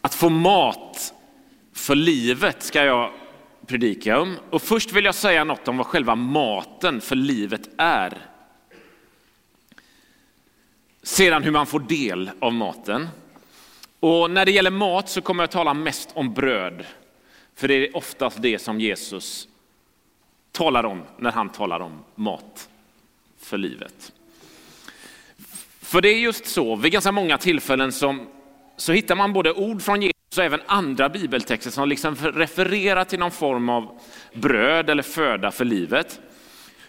Att få mat för livet ska jag predika om. Och först vill jag säga något om vad själva maten för livet är. Sedan hur man får del av maten. Och när det gäller mat så kommer jag tala mest om bröd. För det är oftast det som Jesus talar om när han talar om mat för livet. För det är just så, vid ganska många tillfällen som, så hittar man både ord från Jesus och även andra bibeltexter som liksom refererar till någon form av bröd eller föda för livet.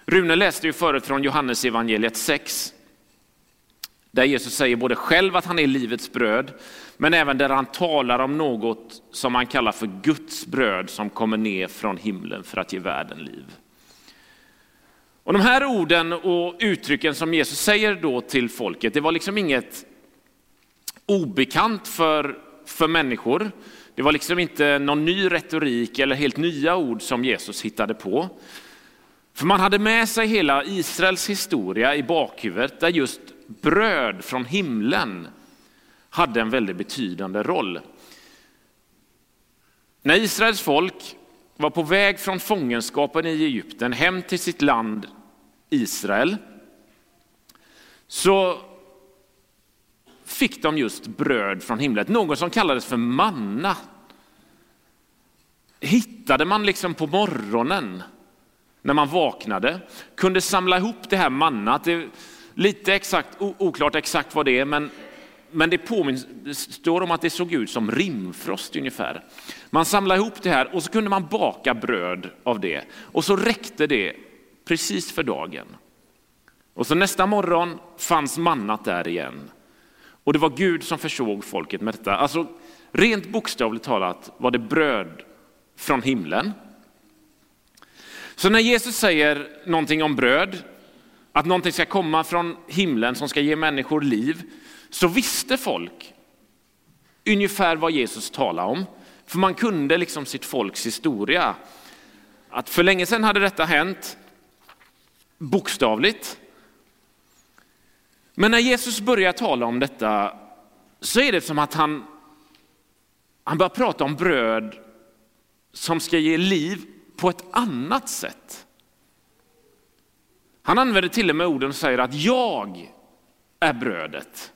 Rune läste ju förut från Johannes evangeliet 6, där Jesus säger både själv att han är livets bröd, men även där han talar om något som han kallar för Guds bröd som kommer ner från himlen för att ge världen liv. Och de här orden och uttrycken som Jesus säger då till folket, det var liksom inget obekant för, för människor. Det var liksom inte någon ny retorik eller helt nya ord som Jesus hittade på. För man hade med sig hela Israels historia i bakhuvudet där just bröd från himlen hade en väldigt betydande roll. När Israels folk var på väg från fångenskapen i Egypten hem till sitt land Israel så fick de just bröd från himlen, något som kallades för manna. Hittade man liksom på morgonen när man vaknade, kunde samla ihop det här mannat. Det är lite exakt, oklart exakt vad det är, men, men det, påminns, det står om att det såg ut som rimfrost ungefär. Man samlade ihop det här och så kunde man baka bröd av det och så räckte det precis för dagen. Och så nästa morgon fanns mannat där igen. Och det var Gud som försåg folket med detta. Alltså rent bokstavligt talat var det bröd från himlen. Så när Jesus säger någonting om bröd, att någonting ska komma från himlen som ska ge människor liv, så visste folk ungefär vad Jesus talade om. För man kunde liksom sitt folks historia. Att för länge sedan hade detta hänt, bokstavligt. Men när Jesus börjar tala om detta så är det som att han, han börjar prata om bröd som ska ge liv på ett annat sätt. Han använder till och med orden och säger att jag är brödet.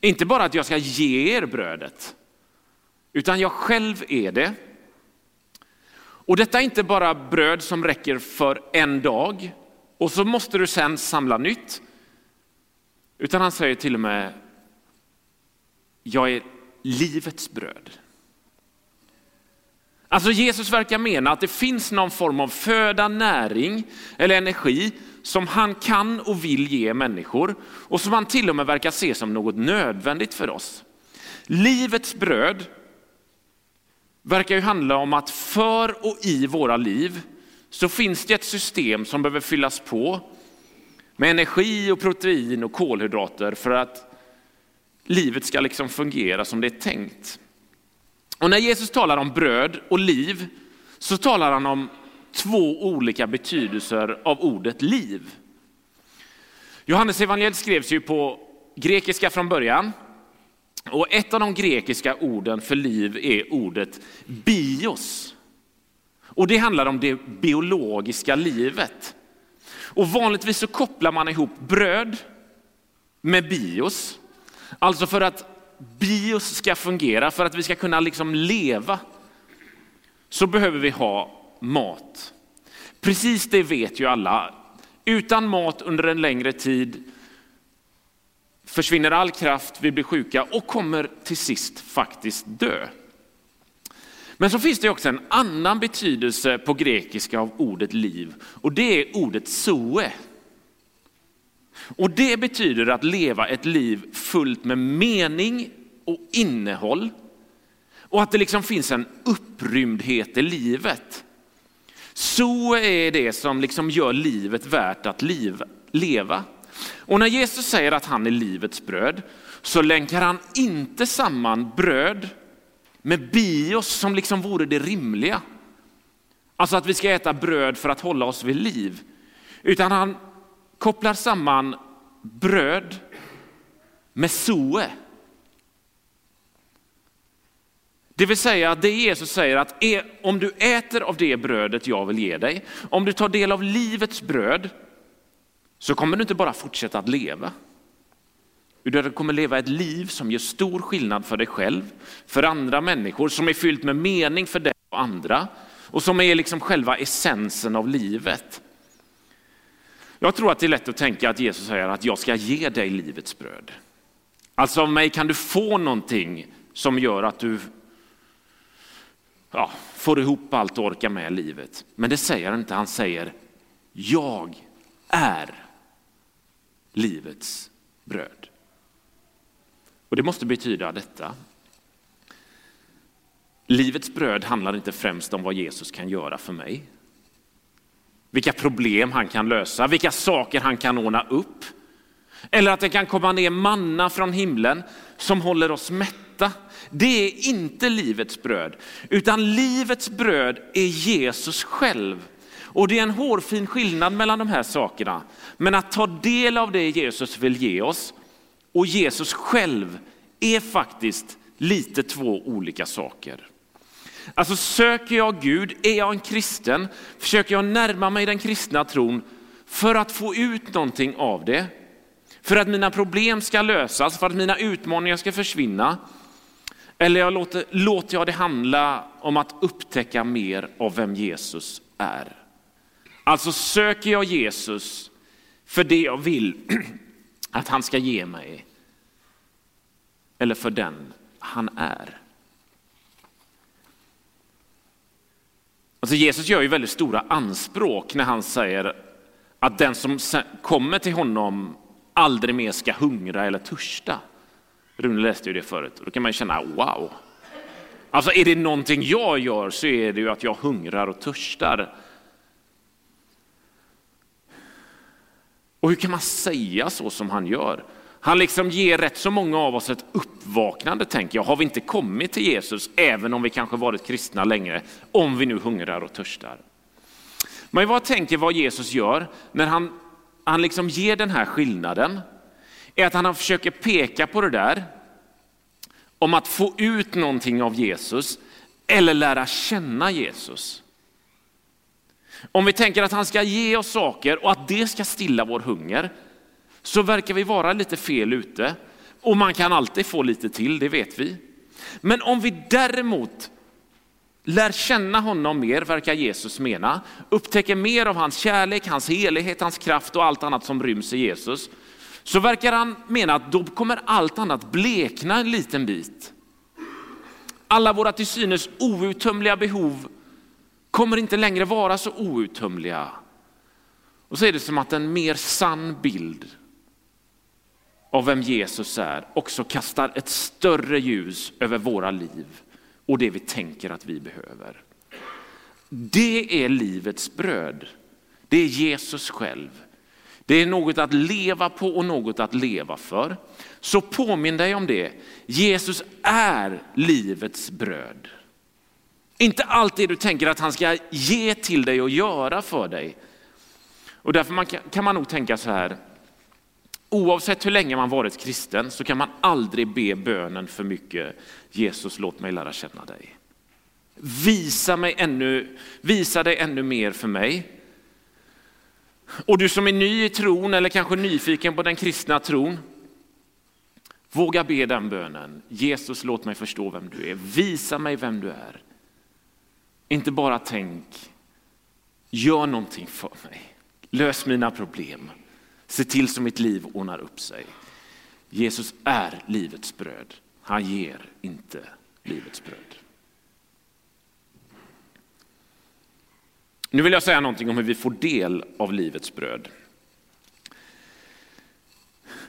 Inte bara att jag ska ge er brödet, utan jag själv är det. Och detta är inte bara bröd som räcker för en dag och så måste du sen samla nytt. Utan han säger till och med, jag är livets bröd. Alltså Jesus verkar mena att det finns någon form av föda, näring eller energi som han kan och vill ge människor och som han till och med verkar se som något nödvändigt för oss. Livets bröd verkar ju handla om att för och i våra liv så finns det ett system som behöver fyllas på med energi och protein och kolhydrater för att livet ska liksom fungera som det är tänkt. Och när Jesus talar om bröd och liv så talar han om två olika betydelser av ordet liv. Johannes evangeliet skrevs ju på grekiska från början. Och ett av de grekiska orden för liv är ordet bios. Och det handlar om det biologiska livet. Och vanligtvis så kopplar man ihop bröd med bios. Alltså för att bios ska fungera, för att vi ska kunna liksom leva, så behöver vi ha mat. Precis det vet ju alla. Utan mat under en längre tid försvinner all kraft, vi blir sjuka och kommer till sist faktiskt dö. Men så finns det också en annan betydelse på grekiska av ordet liv och det är ordet zoe. Och det betyder att leva ett liv fullt med mening och innehåll och att det liksom finns en upprymdhet i livet. Så är det som liksom gör livet värt att liv, leva. Och när Jesus säger att han är livets bröd så länkar han inte samman bröd med bios som liksom vore det rimliga. Alltså att vi ska äta bröd för att hålla oss vid liv. Utan han kopplar samman bröd med soe. Det vill säga att det Jesus säger att e- om du äter av det brödet jag vill ge dig, om du tar del av livets bröd, så kommer du inte bara fortsätta att leva, utan du kommer leva ett liv som gör stor skillnad för dig själv, för andra människor, som är fyllt med mening för dig och andra och som är liksom själva essensen av livet. Jag tror att det är lätt att tänka att Jesus säger att jag ska ge dig livets bröd. Alltså av mig kan du få någonting som gör att du ja, får ihop allt och orkar med livet. Men det säger han inte, han säger jag är livets bröd. Och det måste betyda detta. Livets bröd handlar inte främst om vad Jesus kan göra för mig. Vilka problem han kan lösa, vilka saker han kan ordna upp. Eller att det kan komma ner manna från himlen som håller oss mätta. Det är inte livets bröd, utan livets bröd är Jesus själv. Och det är en hårfin skillnad mellan de här sakerna. Men att ta del av det Jesus vill ge oss och Jesus själv är faktiskt lite två olika saker. Alltså söker jag Gud, är jag en kristen, försöker jag närma mig den kristna tron för att få ut någonting av det. För att mina problem ska lösas, för att mina utmaningar ska försvinna. Eller jag låter, låter jag det handla om att upptäcka mer av vem Jesus är. Alltså söker jag Jesus för det jag vill att han ska ge mig. Eller för den han är. Alltså Jesus gör ju väldigt stora anspråk när han säger att den som kommer till honom aldrig mer ska hungra eller törsta. Rune läste ju det förut och då kan man känna wow. Alltså är det någonting jag gör så är det ju att jag hungrar och törstar. Och hur kan man säga så som han gör? Han liksom ger rätt så många av oss ett uppvaknande, tänker jag. Har vi inte kommit till Jesus, även om vi kanske varit kristna länge, om vi nu hungrar och törstar? Men vad tänker vad Jesus gör när han, han liksom ger den här skillnaden, är att han försöker peka på det där om att få ut någonting av Jesus eller lära känna Jesus. Om vi tänker att han ska ge oss saker och att det ska stilla vår hunger, så verkar vi vara lite fel ute. Och man kan alltid få lite till, det vet vi. Men om vi däremot lär känna honom mer, verkar Jesus mena, upptäcker mer av hans kärlek, hans helighet, hans kraft och allt annat som ryms i Jesus, så verkar han mena att då kommer allt annat blekna en liten bit. Alla våra till synes outtömliga behov kommer inte längre vara så outtömliga. Och så är det som att en mer sann bild av vem Jesus är också kastar ett större ljus över våra liv och det vi tänker att vi behöver. Det är livets bröd. Det är Jesus själv. Det är något att leva på och något att leva för. Så påminn dig om det. Jesus är livets bröd. Inte allt det du tänker att han ska ge till dig och göra för dig. Och därför kan man nog tänka så här, Oavsett hur länge man varit kristen så kan man aldrig be bönen för mycket. Jesus, låt mig lära känna dig. Visa, mig ännu, visa dig ännu mer för mig. Och du som är ny i tron eller kanske nyfiken på den kristna tron, våga be den bönen. Jesus, låt mig förstå vem du är. Visa mig vem du är. Inte bara tänk, gör någonting för mig. Lös mina problem. Se till så mitt liv ordnar upp sig. Jesus är livets bröd. Han ger inte livets bröd. Nu vill jag säga någonting om hur vi får del av livets bröd.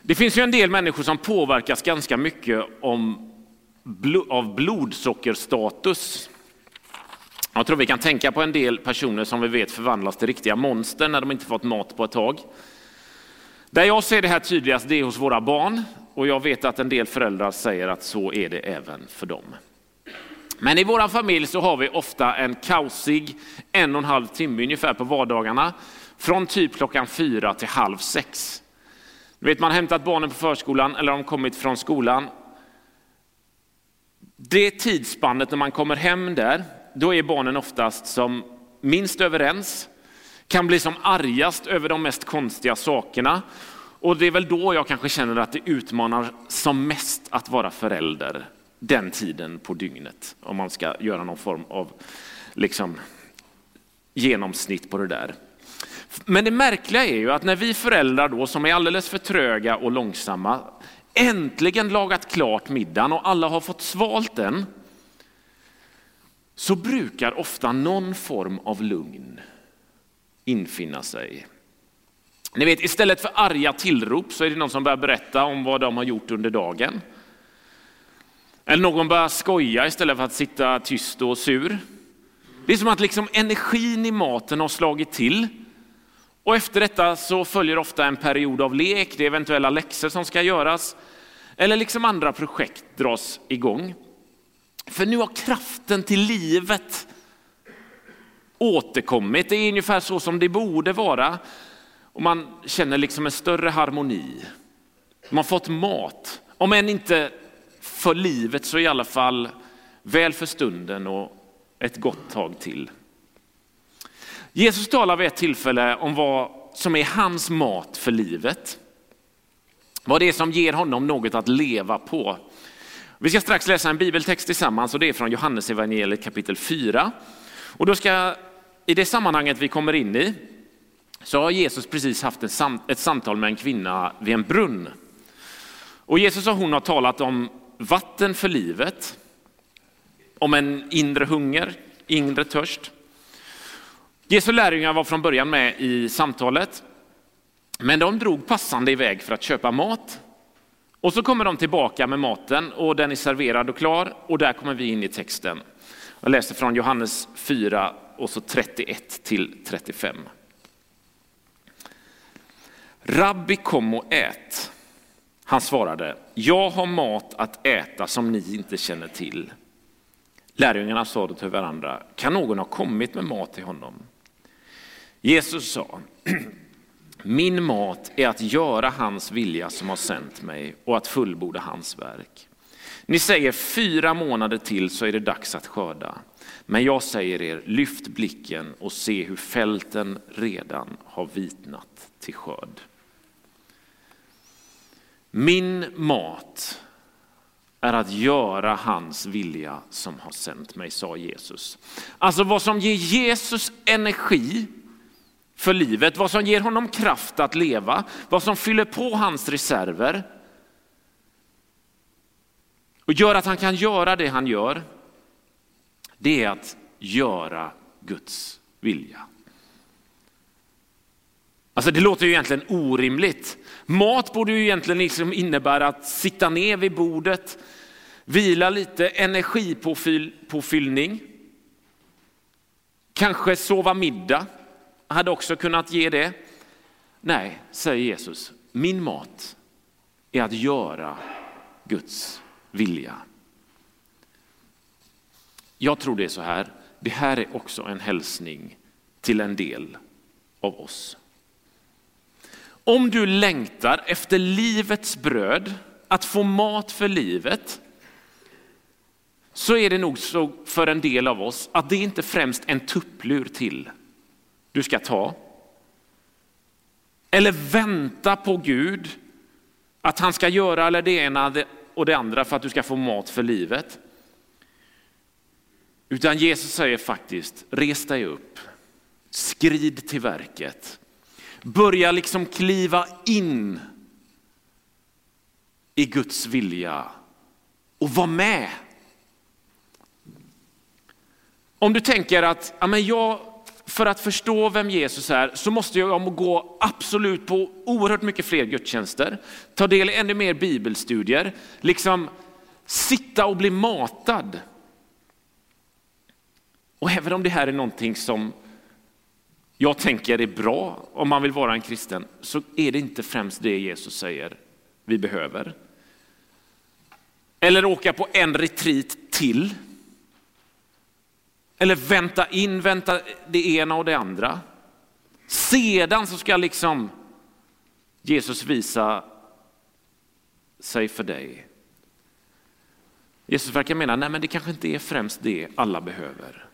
Det finns ju en del människor som påverkas ganska mycket om, av blodsockerstatus. Jag tror vi kan tänka på en del personer som vi vet förvandlas till riktiga monster när de inte fått mat på ett tag. Där jag ser det här tydligast det är hos våra barn och jag vet att en del föräldrar säger att så är det även för dem. Men i vår familj så har vi ofta en kaosig en och en halv timme ungefär på vardagarna. Från typ klockan fyra till halv sex. Du vet, man har hämtat barnen på förskolan eller de kommit från skolan. det tidsspannet när man kommer hem där, då är barnen oftast som minst överens, kan bli som argast över de mest konstiga sakerna. Och det är väl då jag kanske känner att det utmanar som mest att vara förälder den tiden på dygnet. Om man ska göra någon form av liksom, genomsnitt på det där. Men det märkliga är ju att när vi föräldrar då som är alldeles för tröga och långsamma äntligen lagat klart middagen och alla har fått svalt den så brukar ofta någon form av lugn infinna sig. Ni vet, istället för arga tillrop så är det någon som börjar berätta om vad de har gjort under dagen. Eller någon börjar skoja istället för att sitta tyst och sur. Det är som att liksom energin i maten har slagit till. Och efter detta så följer ofta en period av lek, det är eventuella läxor som ska göras. Eller liksom andra projekt dras igång. För nu har kraften till livet återkommit. Det är ungefär så som det borde vara. Och man känner liksom en större harmoni. Man har fått mat, om än inte för livet så i alla fall väl för stunden och ett gott tag till. Jesus talar vid ett tillfälle om vad som är hans mat för livet. Vad det är som ger honom något att leva på. Vi ska strax läsa en bibeltext tillsammans och det är från Johannes evangeliet kapitel 4. Och då ska, i det sammanhanget vi kommer in i så har Jesus precis haft ett samtal med en kvinna vid en brunn. Och Jesus och hon har talat om vatten för livet, om en inre hunger, inre törst. Jesu lärjungar var från början med i samtalet, men de drog passande iväg för att köpa mat. Och så kommer de tillbaka med maten och den är serverad och klar och där kommer vi in i texten. Jag läser från Johannes 4 och så 31 till 35. Rabbi kom och ät. Han svarade, jag har mat att äta som ni inte känner till. Lärjungarna sa då till varandra, kan någon ha kommit med mat till honom? Jesus sa, min mat är att göra hans vilja som har sänt mig och att fullborda hans verk. Ni säger fyra månader till så är det dags att skörda. Men jag säger er, lyft blicken och se hur fälten redan har vitnat till skörd. Min mat är att göra hans vilja som har sänt mig, sa Jesus. Alltså vad som ger Jesus energi för livet, vad som ger honom kraft att leva, vad som fyller på hans reserver och gör att han kan göra det han gör, det är att göra Guds vilja. Alltså det låter ju egentligen orimligt. Mat borde ju egentligen liksom innebära att sitta ner vid bordet, vila lite, energipåfyllning. Kanske sova middag, hade också kunnat ge det. Nej, säger Jesus, min mat är att göra Guds vilja. Jag tror det är så här, det här är också en hälsning till en del av oss. Om du längtar efter livets bröd, att få mat för livet, så är det nog så för en del av oss att det inte främst en tupplur till du ska ta. Eller vänta på Gud, att han ska göra eller det ena och det andra för att du ska få mat för livet. Utan Jesus säger faktiskt, res dig upp, skrid till verket. Börja liksom kliva in i Guds vilja och var med. Om du tänker att ja, jag, för att förstå vem Jesus är så måste jag gå absolut på oerhört mycket fler gudstjänster, ta del i ännu mer bibelstudier, liksom sitta och bli matad. Och även om det här är någonting som jag tänker är bra om man vill vara en kristen, så är det inte främst det Jesus säger vi behöver. Eller åka på en retreat till. Eller vänta in, vänta det ena och det andra. Sedan så ska liksom Jesus visa sig för dig. Jesus verkar mena, nej men det kanske inte är främst det alla behöver.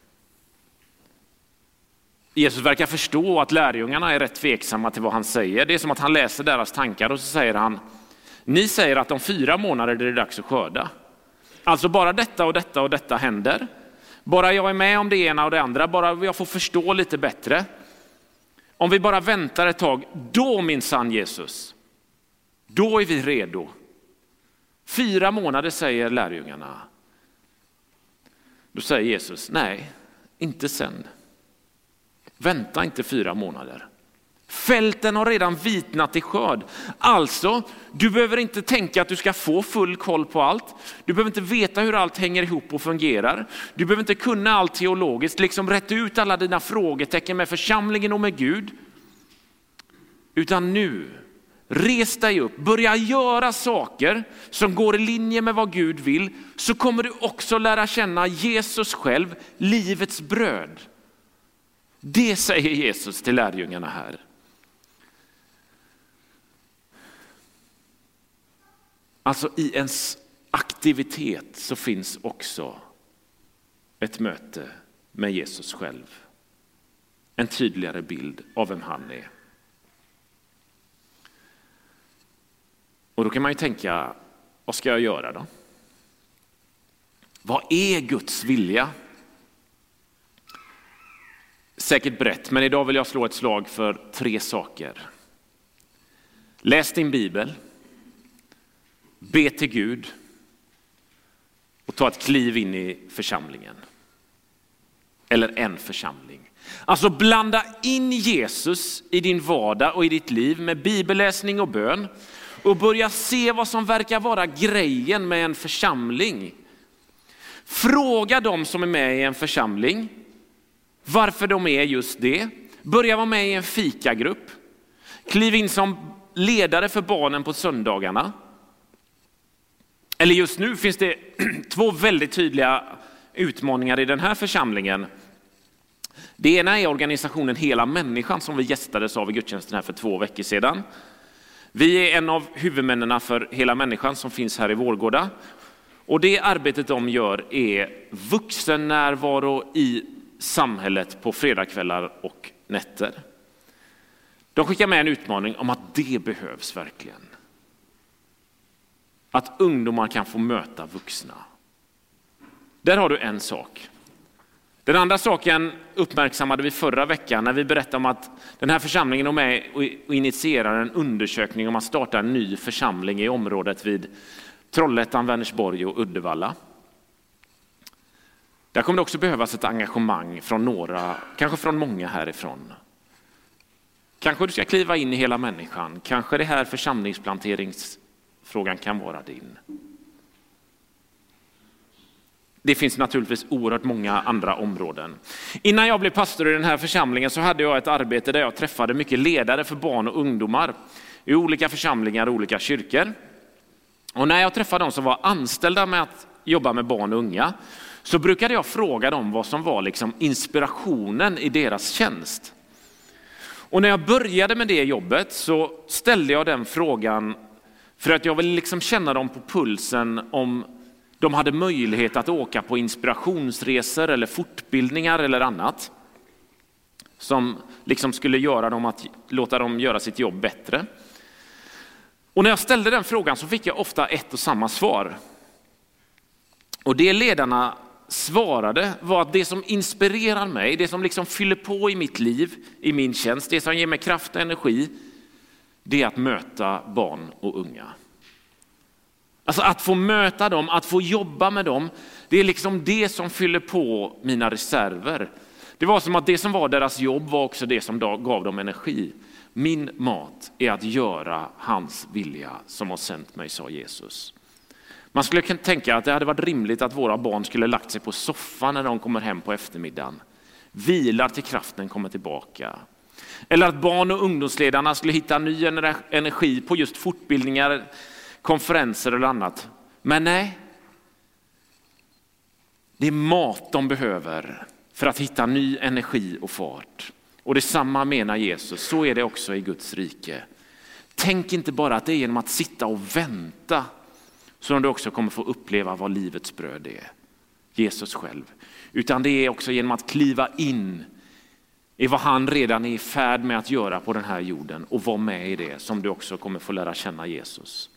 Jesus verkar förstå att lärjungarna är rätt tveksamma till vad han säger. Det är som att han läser deras tankar och så säger han, ni säger att om fyra månader är det dags att skörda. Alltså bara detta och detta och detta händer. Bara jag är med om det ena och det andra, bara jag får förstå lite bättre. Om vi bara väntar ett tag, då minsann Jesus, då är vi redo. Fyra månader säger lärjungarna. Då säger Jesus, nej, inte sen. Vänta inte fyra månader. Fälten har redan vitnat i skörd. Alltså, du behöver inte tänka att du ska få full koll på allt. Du behöver inte veta hur allt hänger ihop och fungerar. Du behöver inte kunna allt teologiskt, liksom rätta ut alla dina frågetecken med församlingen och med Gud. Utan nu, res dig upp, börja göra saker som går i linje med vad Gud vill, så kommer du också lära känna Jesus själv, livets bröd. Det säger Jesus till lärjungarna här. Alltså i ens aktivitet så finns också ett möte med Jesus själv. En tydligare bild av vem han är. Och då kan man ju tänka, vad ska jag göra då? Vad är Guds vilja? Säkert brett, men idag vill jag slå ett slag för tre saker. Läs din bibel, be till Gud och ta ett kliv in i församlingen. Eller en församling. Alltså blanda in Jesus i din vardag och i ditt liv med bibelläsning och bön och börja se vad som verkar vara grejen med en församling. Fråga dem som är med i en församling varför de är just det. Börja vara med i en fikagrupp. Kliv in som ledare för barnen på söndagarna. Eller just nu finns det två väldigt tydliga utmaningar i den här församlingen. Det ena är organisationen Hela människan som vi gästades av i gudstjänsten här för två veckor sedan. Vi är en av huvudmännen för Hela människan som finns här i Vårgårda. Och det arbetet de gör är vuxennärvaro i samhället på fredagskvällar och nätter. De skickar med en utmaning om att det behövs verkligen. Att ungdomar kan få möta vuxna. Där har du en sak. Den andra saken uppmärksammade vi förra veckan när vi berättade om att den här församlingen är med och initierar en undersökning om att starta en ny församling i området vid Trollhättan, Vänersborg och Uddevalla. Där kommer det också behövas ett engagemang från några, kanske från många härifrån. Kanske du ska kliva in i hela människan, kanske det här församlingsplanteringsfrågan kan vara din. Det finns naturligtvis oerhört många andra områden. Innan jag blev pastor i den här församlingen så hade jag ett arbete där jag träffade mycket ledare för barn och ungdomar i olika församlingar och olika kyrkor. Och när jag träffade de som var anställda med att jobba med barn och unga så brukade jag fråga dem vad som var liksom inspirationen i deras tjänst. Och när jag började med det jobbet så ställde jag den frågan för att jag ville liksom känna dem på pulsen om de hade möjlighet att åka på inspirationsresor eller fortbildningar eller annat som liksom skulle göra dem att låta dem göra sitt jobb bättre. Och när jag ställde den frågan så fick jag ofta ett och samma svar. Och det ledarna svarade var att det som inspirerar mig, det som liksom fyller på i mitt liv, i min tjänst, det som ger mig kraft och energi, det är att möta barn och unga. Alltså att få möta dem, att få jobba med dem, det är liksom det som fyller på mina reserver. Det var som att det som var deras jobb var också det som gav dem energi. Min mat är att göra hans vilja som har sänt mig, sa Jesus. Man skulle kunna tänka att det hade varit rimligt att våra barn skulle lagt sig på soffan när de kommer hem på eftermiddagen. Vilar till kraften kommer tillbaka. Eller att barn och ungdomsledarna skulle hitta ny energi på just fortbildningar, konferenser eller annat. Men nej, det är mat de behöver för att hitta ny energi och fart. Och detsamma menar Jesus, så är det också i Guds rike. Tänk inte bara att det är genom att sitta och vänta som du också kommer få uppleva vad livets bröd är. Jesus själv. Utan det är också genom att kliva in i vad han redan är i färd med att göra på den här jorden och vara med i det som du också kommer få lära känna Jesus.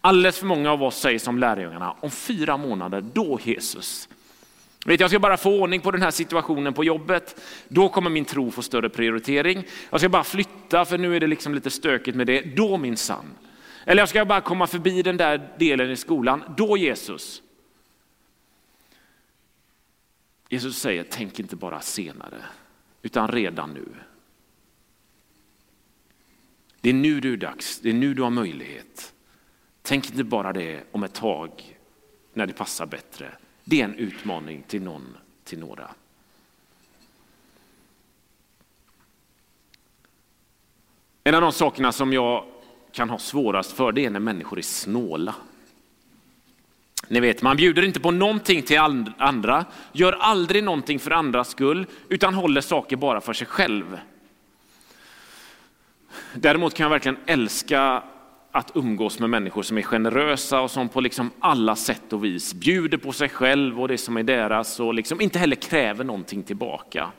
Alldeles för många av oss säger som lärjungarna, om fyra månader, då Jesus. Vet, jag ska bara få ordning på den här situationen på jobbet, då kommer min tro få större prioritering. Jag ska bara flytta för nu är det liksom lite stökigt med det, då min sann. Eller jag ska bara komma förbi den där delen i skolan, då Jesus. Jesus säger, tänk inte bara senare, utan redan nu. Det är nu du är dags, det är nu du har möjlighet. Tänk inte bara det om ett tag när det passar bättre. Det är en utmaning till någon, till några. En av de sakerna som jag kan ha svårast för det är när människor är snåla. Ni vet, man bjuder inte på någonting till andra, gör aldrig någonting för andras skull, utan håller saker bara för sig själv. Däremot kan jag verkligen älska att umgås med människor som är generösa och som på liksom alla sätt och vis bjuder på sig själv och det som är deras och liksom inte heller kräver någonting tillbaka.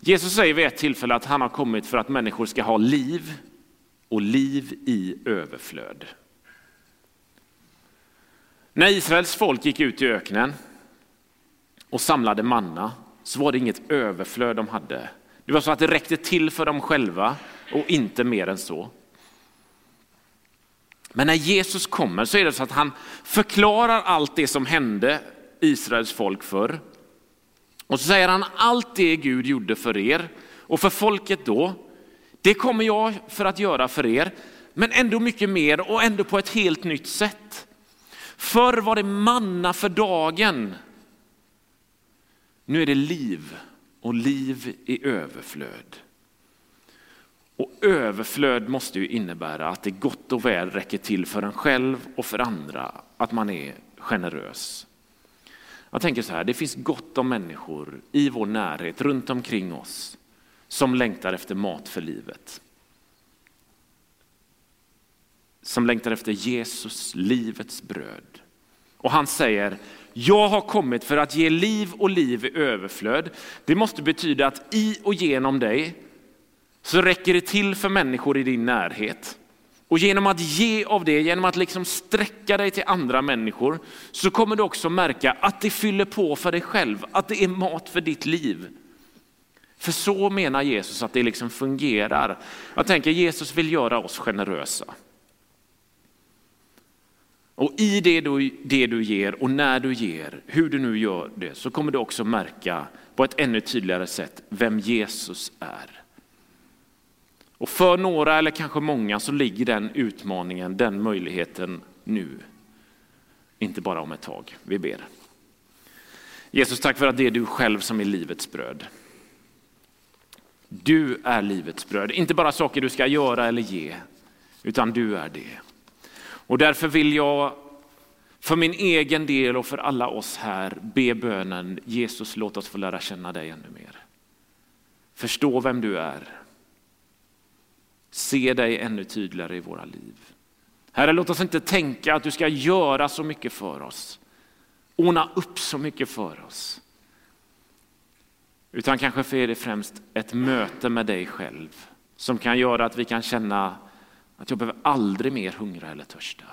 Jesus säger vid ett tillfälle att han har kommit för att människor ska ha liv och liv i överflöd. När Israels folk gick ut i öknen och samlade manna så var det inget överflöd de hade. Det var så att det räckte till för dem själva och inte mer än så. Men när Jesus kommer så är det så att han förklarar allt det som hände Israels folk förr. Och så säger han allt det Gud gjorde för er och för folket då, det kommer jag för att göra för er, men ändå mycket mer och ändå på ett helt nytt sätt. Förr var det manna för dagen. Nu är det liv och liv i överflöd. Och överflöd måste ju innebära att det gott och väl räcker till för en själv och för andra, att man är generös. Jag tänker så här, det finns gott om människor i vår närhet, runt omkring oss, som längtar efter mat för livet. Som längtar efter Jesus, livets bröd. Och han säger, jag har kommit för att ge liv och liv i överflöd. Det måste betyda att i och genom dig så räcker det till för människor i din närhet. Och genom att ge av det, genom att liksom sträcka dig till andra människor, så kommer du också märka att det fyller på för dig själv, att det är mat för ditt liv. För så menar Jesus att det liksom fungerar. Jag tänker Jesus vill göra oss generösa. Och i det du, det du ger och när du ger, hur du nu gör det, så kommer du också märka på ett ännu tydligare sätt vem Jesus är. Och för några eller kanske många så ligger den utmaningen, den möjligheten nu. Inte bara om ett tag. Vi ber. Jesus, tack för att det är du själv som är livets bröd. Du är livets bröd, inte bara saker du ska göra eller ge, utan du är det. Och därför vill jag för min egen del och för alla oss här be bönen Jesus låt oss få lära känna dig ännu mer. Förstå vem du är se dig ännu tydligare i våra liv. Herre, låt oss inte tänka att du ska göra så mycket för oss, ordna upp så mycket för oss. Utan kanske är det främst ett möte med dig själv som kan göra att vi kan känna att jag behöver aldrig mer hungra eller törsta.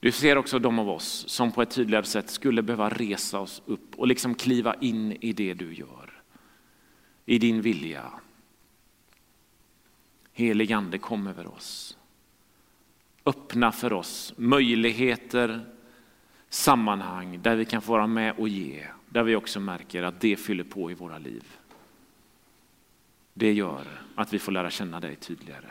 Du ser också de av oss som på ett tydligare sätt skulle behöva resa oss upp och liksom kliva in i det du gör i din vilja. Helig ande kom över oss. Öppna för oss möjligheter, sammanhang där vi kan få vara med och ge. Där vi också märker att det fyller på i våra liv. Det gör att vi får lära känna dig tydligare.